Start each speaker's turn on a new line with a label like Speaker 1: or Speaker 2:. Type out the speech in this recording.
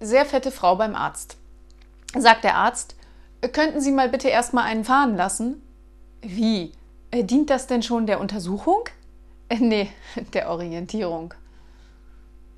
Speaker 1: sehr fette Frau beim Arzt. Sagt der Arzt, könnten Sie mal bitte erstmal einen fahren lassen? Wie? Äh, dient das denn schon der Untersuchung? Äh, nee, der Orientierung.